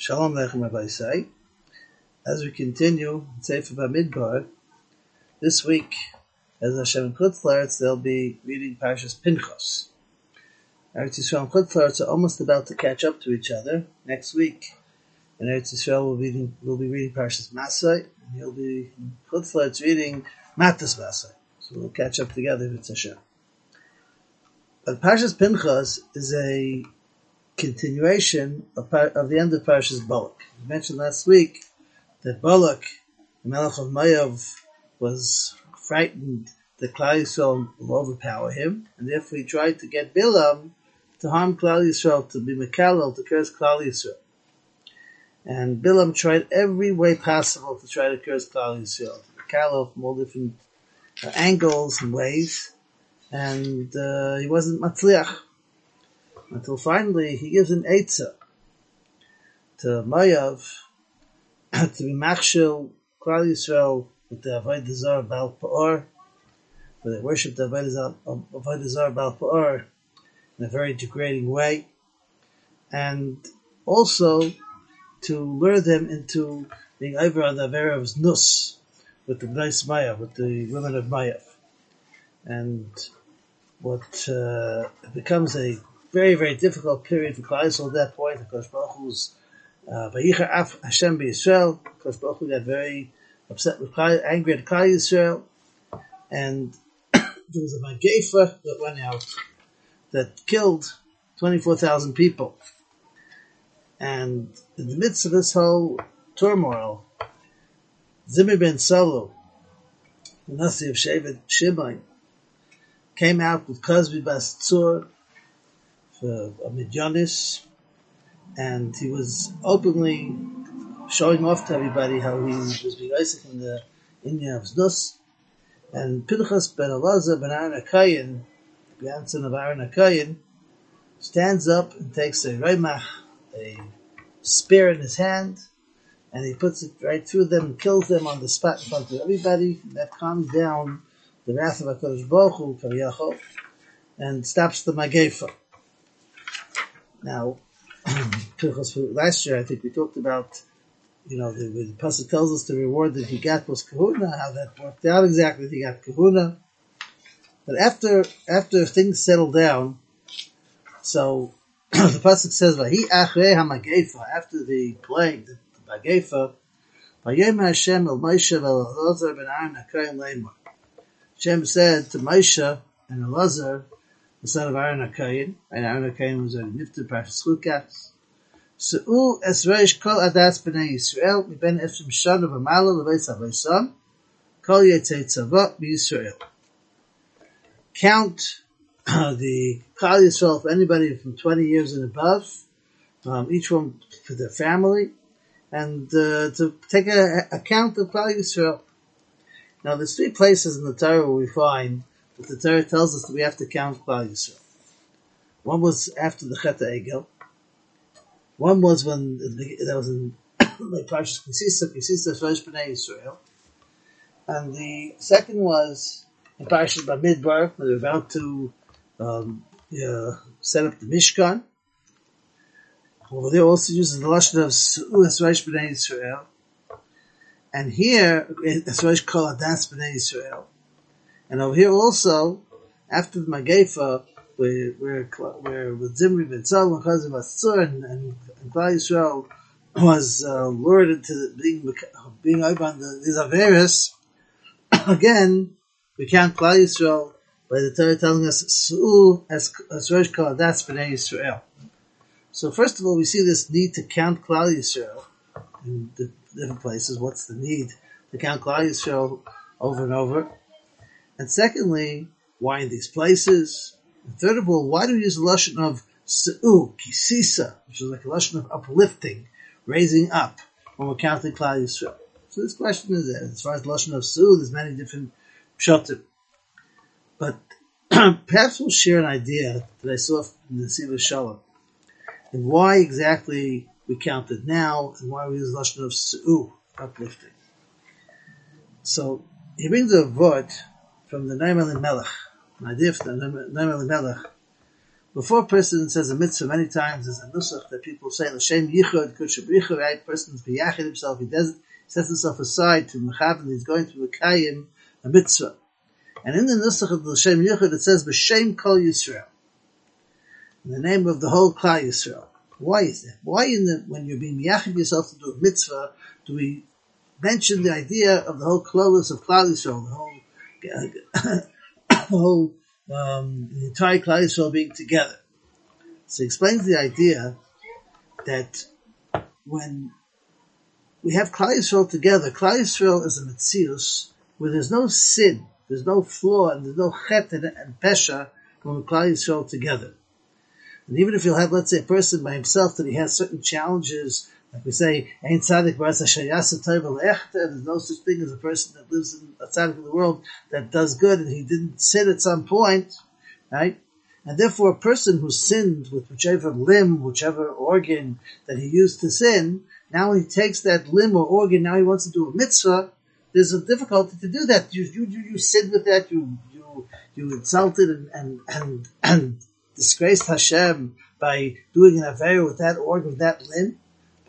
Shalom Lechem Rabbi Say. As we continue Sefer Bamidbar, this week, as Hashem Chutzlaretz, they'll be reading Parshas Pinchas. Eretz Yisrael and Chutzlaretz are almost about to catch up to each other. Next week, in Eretz Yisrael, we'll be reading, we'll be reading Parshas Masai, and he'll be in Chutzlaretz reading Matas Masai. So we'll catch up together if with Hashem. But Parshas Pinchas is a continuation of, of the end of Parashas Balak. We mentioned last week that Balak, the Melech of Mayav, was frightened that Klal Yisrael will overpower him, and therefore he tried to get Bilam to harm Klal Yisrael, to be Mekalel, to curse Klal Yisrael. And Bilam tried every way possible to try to curse Klal Yisrael, Mekalel from all different uh, angles and ways, and uh, he wasn't matzliach until finally he gives an Eitzah to Mayav to be Machshel Klal Yisrael with the Avodah Zarah Baal Pa'or, where they worship the Avodah Zarah Baal Pa'or in a very degrading way, and also to lure them into being over on the Avera of Nus with the nice Maya, with the women of Mayav. And what uh, becomes a very, very difficult period for Klal at that point. Because Baruch Hu's uh, Vayicha Hashem Yisrael. Because Baruch Hu got very upset with Klal, angry at Klal Yisrael, and there was a Magefa that went out that killed twenty four thousand people. And in the midst of this whole turmoil, Zimri ben Salu, the Nasi of Shevet Shimon, came out with Kozbi Bas Tzur, uh, Midyanis, and he was openly showing off to everybody how he was being Isaac in the India of Zdus. And Pinchas ben Elazar ben Aaron Akayin, grandson of Aaron Akayin, stands up and takes a Reimach, a spear in his hand, and he puts it right through them and kills them on the spot in front of everybody. That calms down the wrath of HaKadosh Baruch Hu, and stops the Magefa. Now, last year I think we talked about, you know, the, the pasuk tells us the reward that he got was kahuna, how that worked out exactly. He got kahuna, but after after things settled down, so the pasuk says, "Vahi achrei hamagefa." After the plague, the, the magefa, "Vayem Hashem el Moshe el Elazar ben Aaron hakayin leimor." Hashem said to Moshe and Elazar, the son of Aaron HaKayin, and Aaron HaKayin was a Nifter Parshas Chukas. Se'u esreish kol adas b'nei Yisrael, miben efshim shana v'mala lebeis ha'vaisam, kol yetzei tzavot b'Yisrael. Count uh, the Klal Yisrael for anybody from 20 years and above, um, each one for their family, and uh, to take a, a count of Klal Yisrael. Now, there's three places in the Torah where we find the Torah tells us that we have to count Klal Yisrael. One was after the Chet Egel. One was when that was in like Parshas Kisisa, Kisisa Shlosh Bnei Yisrael. And the second was in Parshas Bamidbar, when they're about to um, uh, set up the Mishkan. Over there also uses the lashon of Su'as Rosh Bnei Yisrael. And here, Rosh Kol Adas Bnei Yisrael. And over here also, after the Magefa, where, where, where with Zimri ben Tzal and Chazim and, and, Yisrael was uh, lured into being, being over on the, these again, we count Klal Yisrael by the Torah telling us, Su'u as, Rosh Kaladas B'nai Yisrael. So first of all, we see this need to count Klal Yisrael in different places. What's the need to count Klal Yisrael over and over? And secondly, why in these places? And third of all, why do we use the lashon of se'u, kisisa, which is like a lashon of uplifting, raising up, when we're counting Klal Yisrael? So this question is, as far as the lashon of se'u, there's many different pshatim. But perhaps we'll share an idea that I saw in the Siva Shalom, and why exactly we count it now, and why we use lashon of se'u, uplifting. So, he brings a word from the Naim Melech, an idea from the Naim Melech, before a person says a mitzvah many times, there's a nusach that people say, L'shem yichud kutshabricha, right? Person's biyachid himself, he does, sets himself aside to mechav, he's going to Mekayim, a mitzvah. And in the nusach of the L'shem yichud, it says, B'shem kol Yisrael. In the name of the whole Klal Yisrael. Why is that? Why in the, when you're being miyachid yourself to do a mitzvah, do we mention the idea of the whole klolis of Klal Yisrael, the whole, whole um, the entire Klal Yisrael being together. So he explains the idea that when we have Klal Yisrael together, Klal Yisrael is a Metzius where there's no sin, there's no flaw, and there's no chet and, and pesha when Klal Yisrael together. And even if you'll have, let's say, a person by himself that he has certain challenges like we say, Ein tzaddik There's no such thing as a person that lives in a tzaddik of the world that does good and he didn't sin at some point, right? And therefore, a person who sinned with whichever limb, whichever organ that he used to sin, now he takes that limb or organ, now he wants to do a mitzvah, there's a difficulty to do that. You, you, you, you sinned with that, you, you, you insulted and, and, and, and disgraced Hashem by doing an affair with that organ, with that limb.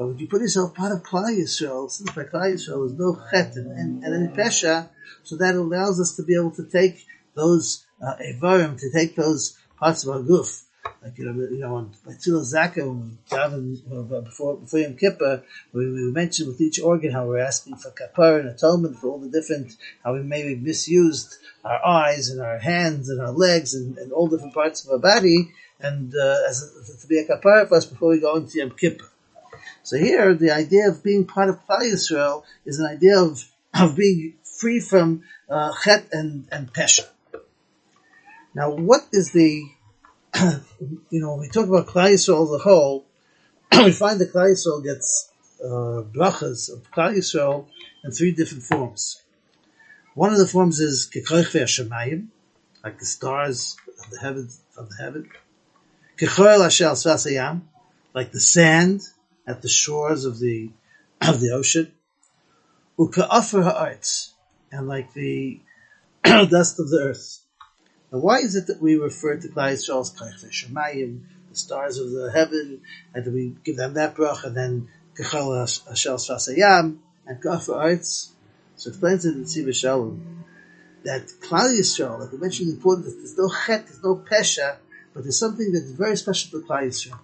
But when you put yourself part of Klal Yisrael, since by Klal Yisrael is no chet and, and, any pesha, so that allows us to be able to take those uh, evarim, to take those parts of our goof. like you know, you know, on by Tzil Zaka when we daven before before Yom Kippur, we, we mentioned with each organ how we're asking for kapar and atonement for all the different how we may maybe misused our eyes and our hands and our legs and, and all different parts of our body, and uh, as a, to be a kapar for us before we go into Yom Kippur. So here, the idea of being part of Klal Yisrael is an idea of, of being free from uh, chet and, and pesha. Now, what is the, you know, when we talk about Klal Yisrael as a whole, we find that Klal Yisrael gets uh, brachas of Klal Yisrael in three different forms. One of the forms is kekoich ve'ashamayim, like the stars of the heavens of the heaven. Kechoel ashel svasayam, like the sand at the shores of the of the ocean. Uka'afar ha'arts, and like the dust of the earth. Now, why is it that we refer to Klal Yisrael as Kaychve Shemayim, the stars of the heaven, and that we give them that brach, and then Kachal Hashel Sfasayam, and Ka'afar Arts? So explains it in Tziva Shalom that Klal Yisrael, like we mentioned, importance that there's no chet, there's no pesha, but there's something that's very special to Klal Yisrael.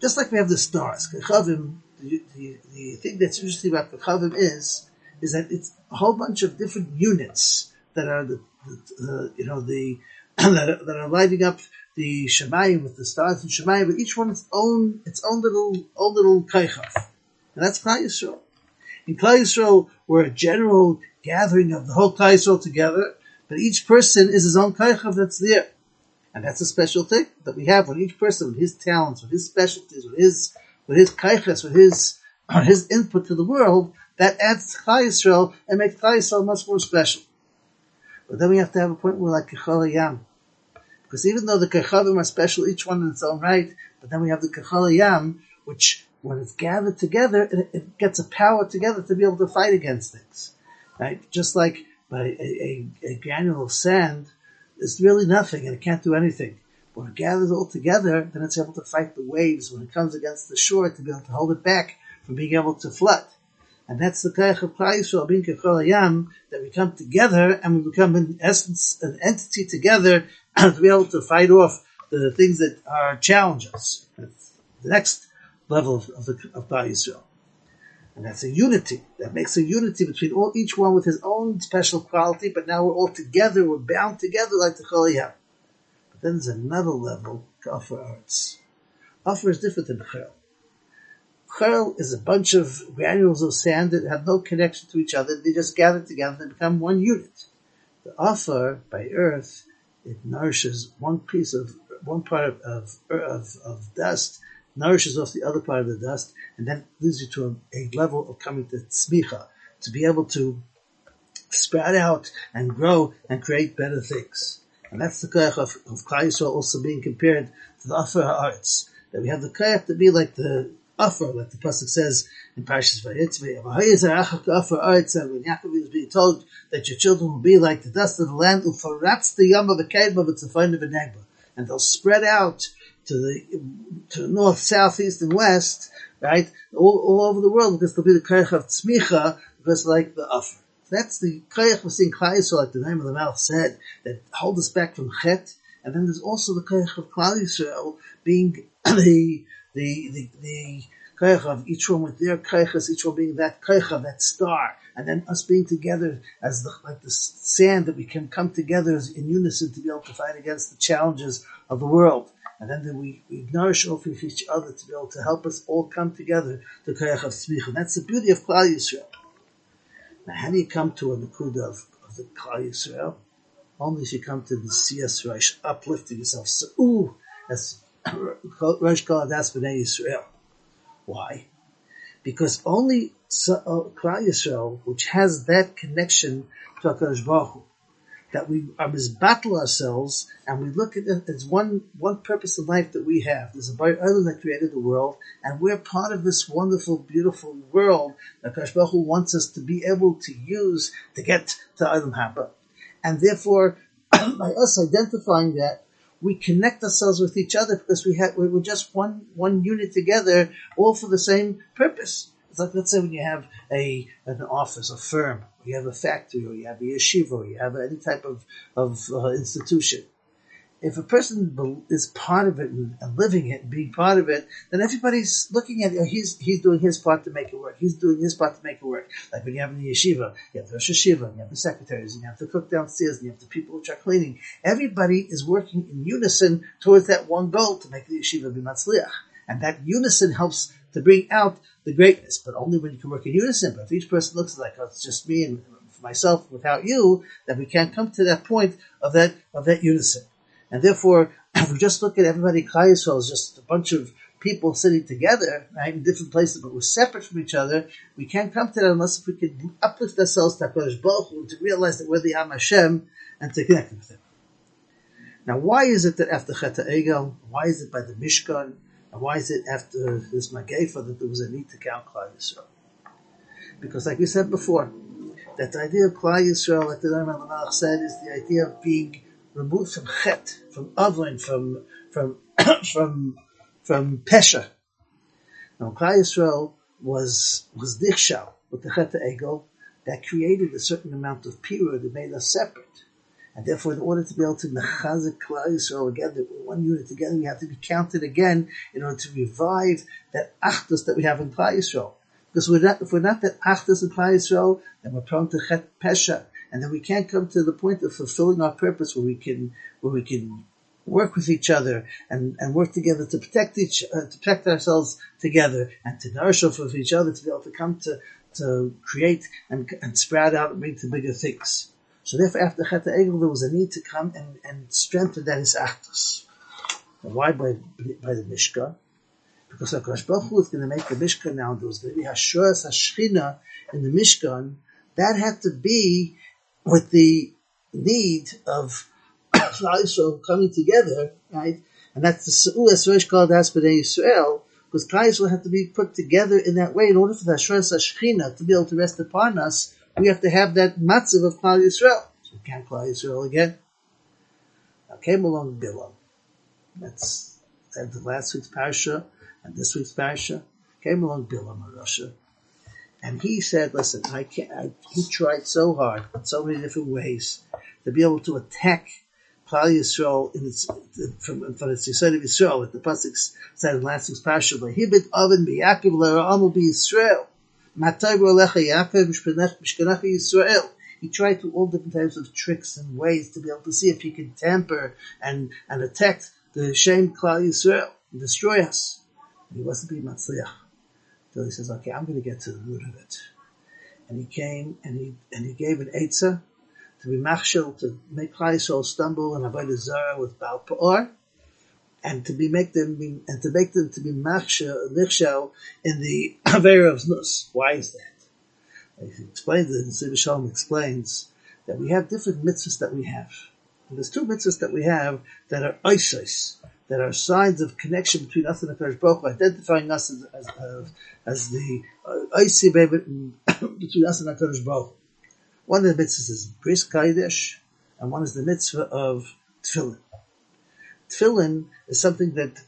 Just like we have the stars, Kechavim, the, the, the thing that's interesting about Kechavim is, is that it's a whole bunch of different units that are the, the uh, you know, the, that, are, that are lighting up the Shemayim with the stars and Shemayim, but each one its own, its own little, own little Keichav. And that's Klal Yisrael. In Klal Yisrael, we're a general gathering of the whole Klal Yisrael together, but each person is his own Keichav that's there. And that's a special thing that we have with each person, with his talents, with his specialties, with his, with his kaiches, with his, his input to the world, that adds to Klal Yisrael and makes Klal Yisrael much more special. But then we have to have a point where like Kechol Yam. Because even though the Kechavim are special, each one in its own right, but then we have the Kechol Yam, which when it's gathered together, it, it, gets a power together to be able to fight against things. Right? Just like by a, a, a granule of sand is really nothing and it can't do anything. But when it gathers all together, then it's able to fight the waves when it comes against the shore to be able to hold it back from being able to flood. And that's the Kaich of Yisrael, being that we come together and we become in essence an entity together to be able to fight off the things that are challenges. That's the next level of, of, the, of Yisrael. And that's a unity. That makes a unity between all, each one with his own special quality, but now we're all together, we're bound together like the Choliyah. But then there's another level to offer arts. Offer is different than Chel. Chel is a bunch of granules of sand that have no connection to each other. They just gather together and become one unit. The offer by earth, it nourishes one piece of, one part of, of, of dust nourishes off the other part of the dust, and then leads you to a, a level of coming to tzmicha, to be able to spread out and grow and create better things. And that's the koyach of, of Klal Yisrael also being compared to the Afer arts. That we have the koyach to be like the Afer, like the Pasuk says in Parashas Vayetzei, and when Yaakov is being told that your children will be like the dust of the land, ufaratz the yam of a kedma, it's a find of negba. and they'll spread out to the to the north, south, east, and west, right, all, all over the world, because there'll be the koyach of tzmicha, just like the offer. That's the koyach we're seeing Klal like the name of the mouth said, that hold us back from chet, and then there's also the koyach of Klal Yisrael being the the the, the of each one with their koyachas, each one being that koyach that star, and then us being together as the, like the sand that we can come together in unison to be able to fight against the challenges of the world. And then we, we nourish off of each other to be able to help us all come together to koyach of tzmicha. That's the beauty of Klal Yisrael. Now, how do you come to a nakuda of, of the Klal Yisrael? Only if you come to the Siyas Reish, uplifting yourself. So, ooh, that's Rosh Kol B'nai Yisrael. Why? Because only uh, Klal Yisrael, which has that connection to HaKadosh Baruch that we uh, are misbattle ourselves and we look at it as one one purpose in life that we have. There's a Baruch that created the world, and we're part of this wonderful, beautiful world that Kadosh wants us to be able to use to get to Olam Haba. And therefore, by us identifying that, we connect ourselves with each other because we have we're just one one unit together, all for the same purpose. Like let's say when you have a an office, a firm, you have a factory, or you have a yeshiva, or you have any type of of uh, institution. If a person is part of it and, living it and being part of it, then everybody's looking at it. He's he's doing his part to make it work. He's doing his part to make it work. Like when you have the yeshiva, you have the Rosh Yeshiva, you have the secretaries, you have the cook downstairs, you have the people which are cleaning. Everybody is working in unison towards that one goal to make the yeshiva be matzliach. And that unison helps to bring out the greatness, but only when you can work in unison. But if each person looks like, oh, it's just me and myself without you, then we can't come to that point of that, of that unison. And therefore, if we just look at everybody, Klal Yisrael is just a bunch of people sitting together, right, in different places, but we're separate from each other. We can't come to that unless if we can uplift ourselves to HaKadosh Baruch Hu, to realize that we're the Am Hashem, and to connect with Him. Now, why is it that after Chet Egel, why is it by the Mishkan, why is it after this Magefa that there was a need to count Klal Yisrael? Because like we said before, that the idea of Klal Yisrael, like the al said, is the idea of being removed from Chet, from Avlin, from, from, from, from Pesha. Now Klal Yisrael was, was Dichshal, with the Chet Egel, that created a certain amount of pure that made us separate. And therefore, in order to be able to mechazik Klal Yisrael together, one unit together, we have to be counted again in order to revive that achdus that we have in Klal Yisrael. Because we're not, if we're not that achdus in Klal Yisrael, then we're prone to chet pesha, and then we can't come to the point of fulfilling our purpose where we can, where we can work with each other and, and work together to protect each, uh, to protect ourselves together and to nourish off of each other to be able to come to, to create and, and sprout out and bring to bigger things. So therefore, after Chet Egel, there was a need to come and, and strengthen that is Achdus. Why by, by the Mishkan? Because HaKadosh Baruch Hu is going to make the Mishkan now, there was going to be Hashuras Hashchina in the Mishkan, that had to be with the need of Yisrael coming together, right? And that's the Seu'as Rosh called Aspedei Yisrael, because Klal Yisrael had to be put together in that way in order for the Hashuras Hashchina to be able to rest upon us we have to have that matzav of Klal Yisrael. So we can't Klal Yisrael again. Now came along Bilam. That's the last week's parsha and this week's parsha. Came along Bilam of Russia. And he said, listen, I can't, I, he tried so hard so many different ways to be able to attack Klal Yisrael in its, from, from its Yisrael of Yisrael, with the Pasuk said in last week's parsha, Hibit oven biyakiv le'ra'amu bi Yisrael. He tried to all different types of tricks and ways to be able to see if he could tamper and, and attack the Shem Klal Yisrael and destroy us. And he wasn't being matzliach. So he says, okay, I'm going to get to the root of it. And he came and he, and he gave an Eitzah to be machshel, to make Klal Yisrael stumble and avoid the Zara with Baal Pa'or and to be make them be, and to make them to be machshel in the avera of nus. Why is that? He explains it. Siva Shalom explains that we have different mitzvahs that we have. And there's two mitzvahs that we have that are isis, that are signs of connection between us and the Parish Baruch identifying us as, as, as, as the icy uh, between us and the Parish Baruch One of the mitzvahs is bris kaidesh, and one is the mitzvah of tefillin. Tefillin is something that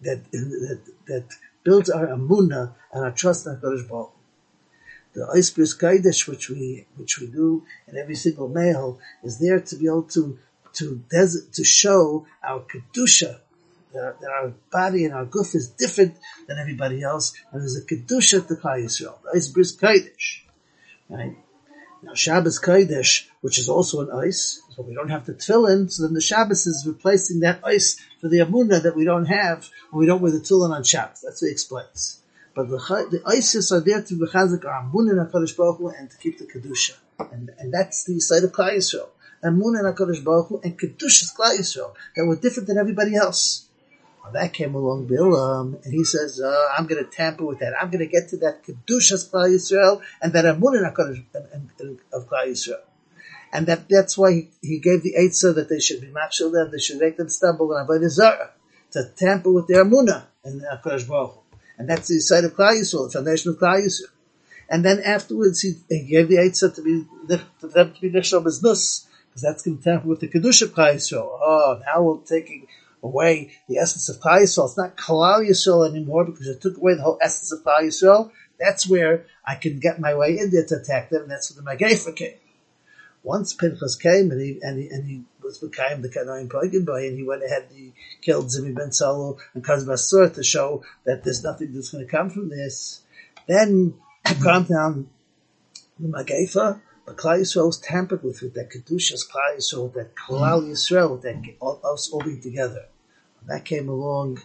that that, that builds our amuna and our trust in Hakadosh Baruch the Eisbris Kaidish, which we which we do in every single mail, is there to be able to to des- to show our kedusha that, that our body and our guf is different than everybody else, and there's a kedusha to Klal Yisrael. The Kaidish, right? Now Shabbos Kaidish, which is also an ice, so we don't have the tefillin, so then the Shabbos is replacing that ice for the Amunah that we don't have when we don't wear the tefillin on Shabbos. That's what he explains. But the, the ISIS are there to bechazik our Amun and HaKadosh Baruch Hu and to keep the Kedusha. And, and that's the side of Klal Yisrael. Amun and HaKadosh Baruch Hu and Kedusha's Klal Yisrael that were different than everybody else. Well, that came along Bilam, and he says, uh, I'm going to tamper with that. I'm going to get to that Kedusha's Klal Yisrael and that Amun and HaKadosh of Klal Yisrael. And that, that's why he, he gave the Eitzah that they should be matchil them, they should make them stumble and avoid Zara, to tamper with their Amunah and HaKadosh Baruch. And that's the side of Klal Yisrael, the foundation of Klal Yisrael. And then afterwards, he, he gave the Eitzah to be, for them to be Biznus, because that's going to tamper with the Kedusha of Klal Yisrael. Oh, now we're taking away the essence of Klal Yisrael. It's not Klal Yisrael anymore, because it took away the whole essence of Klal Yisrael. That's where I can get my way in there to attack them, and that's where the Magefa came. Once Pinchas came, and he, and he, and he was became the Kanoim Pagin boy, and he went ahead and he killed Zimri Ben Salu and Kazbasur to show that there's nothing that's going to come from this. Then calm down the Magefa, but Klal Yisrael was tampered with, with that Kedushas Klal Yisrael, that Klal Yisrael, that all, us all being together. That came along,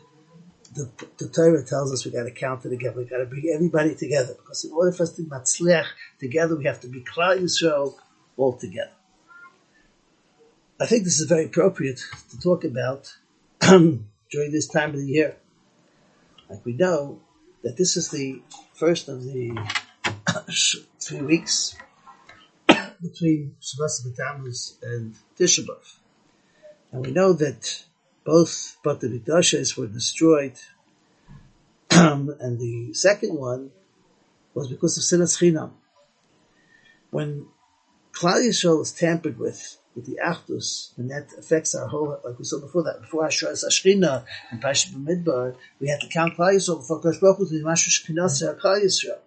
the, the Torah tells us we got to count it together. We got to bring everybody together because in order for us to matzliach together, we have to be Klal Yisrael all together. I think this is very appropriate to talk about during this time of the year. Like we know that this is the first of the three weeks between Tammuz and Tisha B'Av. And we know that both but the were destroyed, um, and the second one was because of Sinas Chinam. When Klal Yisrael was tampered with with the Achdus, and that affects our whole, like we saw before that, before Ashras Ashkina and Pasha B'Midbar, we had to count Klal Yisrael before Kosh Baruch Hu to be Shekhinah Klal Yisrael.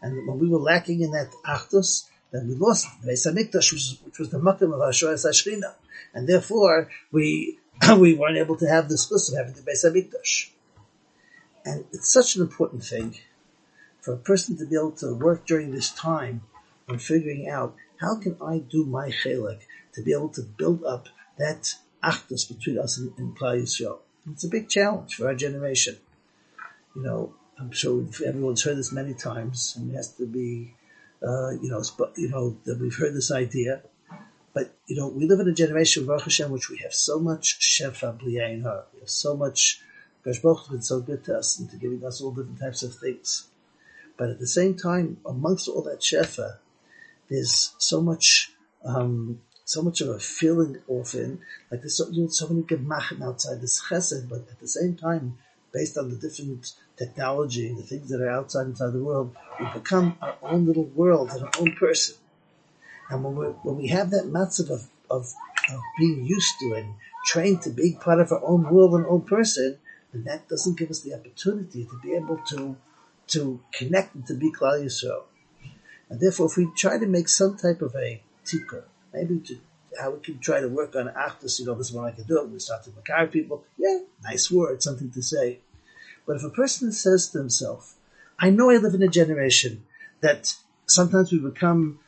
And when we were lacking in that Achdus, then we lost the Beis HaMikdash, which, which was the Makam of Ashras Ashkina. And therefore, we, we weren't able to have the schus of having the Beis HaMikdash. And it's such an important thing for a person to be able to work during this time on figuring out how can I do my chelik to be able to build up that achdus between us and, and Klal Yisrael. It's a big challenge for our generation. You know, I'm sure everyone's heard this many times, and it has to be, uh, you know, you know that we've heard this idea. But you know, we live in a generation, Baruch Hashem, which we have so much shefa bliyayin her. We have so much. Gosh Baruch has been so good to us and to giving us all different types of things. But at the same time, amongst all that shefa, there's so much um, so much of a feeling often, like there's so, you know, so many gemachim outside this chesed, but at the same time, based on the different technology and the things that are outside inside the world, we become our own little world and our own person. And when we when we have that massive of, of, of being used to and trained to be part of our own world and own person, then that doesn't give us the opportunity to be able to to connect and to be Klal Yisrael. And therefore, if we try to make some type of a tikkun, maybe to how we can try to work on achdus, you know, this is what I can do. It. We start to makar people. Yeah, nice word, something to say. But if a person says to himself, I know I live in a generation that sometimes we become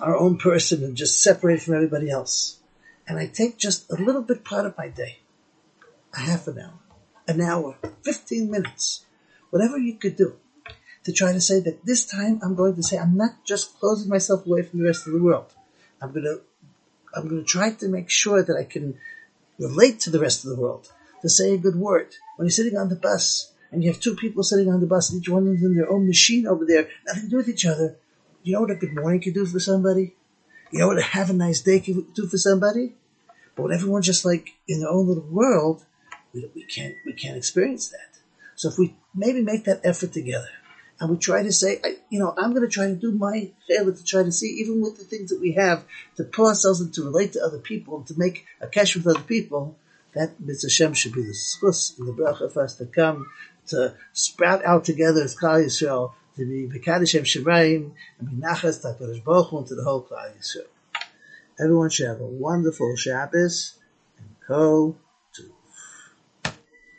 our own person and just separate from everybody else. And I take just a little bit part of my day, a half an hour, an hour, 15 minutes, whatever you could do to try to say that this time I'm going to say I'm not just closing myself away from the rest of the world. I'm going to I'm going to try to make sure that I can relate to the rest of the world, to say a good word. When you're sitting on the bus and you have two people sitting on the bus and each one is in their own machine over there, nothing to do with each other, you know what a good morning can do for somebody? You know what a have a nice day can do for somebody? But when everyone's just like in their own little world, we, we can't we can't experience that. So if we maybe make that effort together, and we try to say, I, you know, I'm going to try to do my favor to try to see, even with the things that we have, to pull ourselves and to relate to other people and to make a cash with other people, That Mitzvah Shem should be the schus and the bracha for us to come to sprout out together as Klal Yisrael, to be Bekadosh Shem Shemayim, and be Nachas Takarish Hu to the whole Klal Yisrael. Everyone should have a wonderful Shabbos and Ko